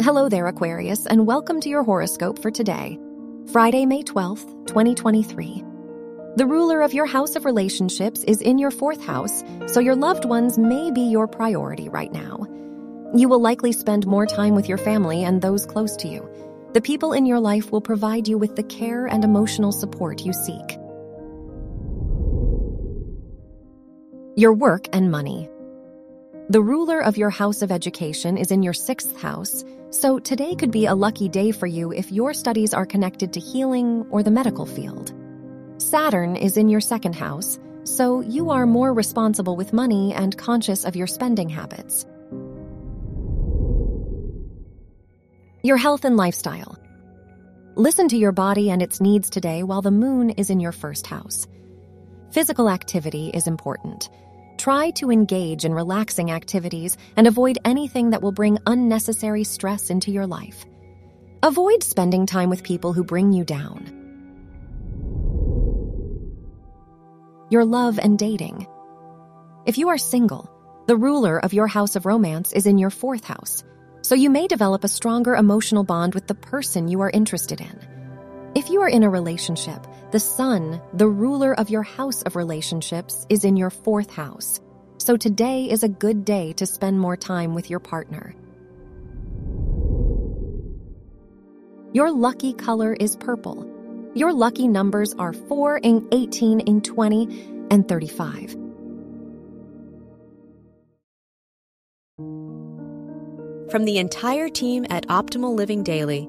Hello there, Aquarius, and welcome to your horoscope for today, Friday, May 12th, 2023. The ruler of your house of relationships is in your fourth house, so your loved ones may be your priority right now. You will likely spend more time with your family and those close to you. The people in your life will provide you with the care and emotional support you seek. Your work and money. The ruler of your house of education is in your sixth house, so today could be a lucky day for you if your studies are connected to healing or the medical field. Saturn is in your second house, so you are more responsible with money and conscious of your spending habits. Your health and lifestyle. Listen to your body and its needs today while the moon is in your first house. Physical activity is important. Try to engage in relaxing activities and avoid anything that will bring unnecessary stress into your life. Avoid spending time with people who bring you down. Your love and dating. If you are single, the ruler of your house of romance is in your fourth house, so you may develop a stronger emotional bond with the person you are interested in. If you are in a relationship, the sun, the ruler of your house of relationships, is in your fourth house. So today is a good day to spend more time with your partner. Your lucky color is purple. Your lucky numbers are 4 and 18 and 20 and 35. From the entire team at Optimal Living Daily,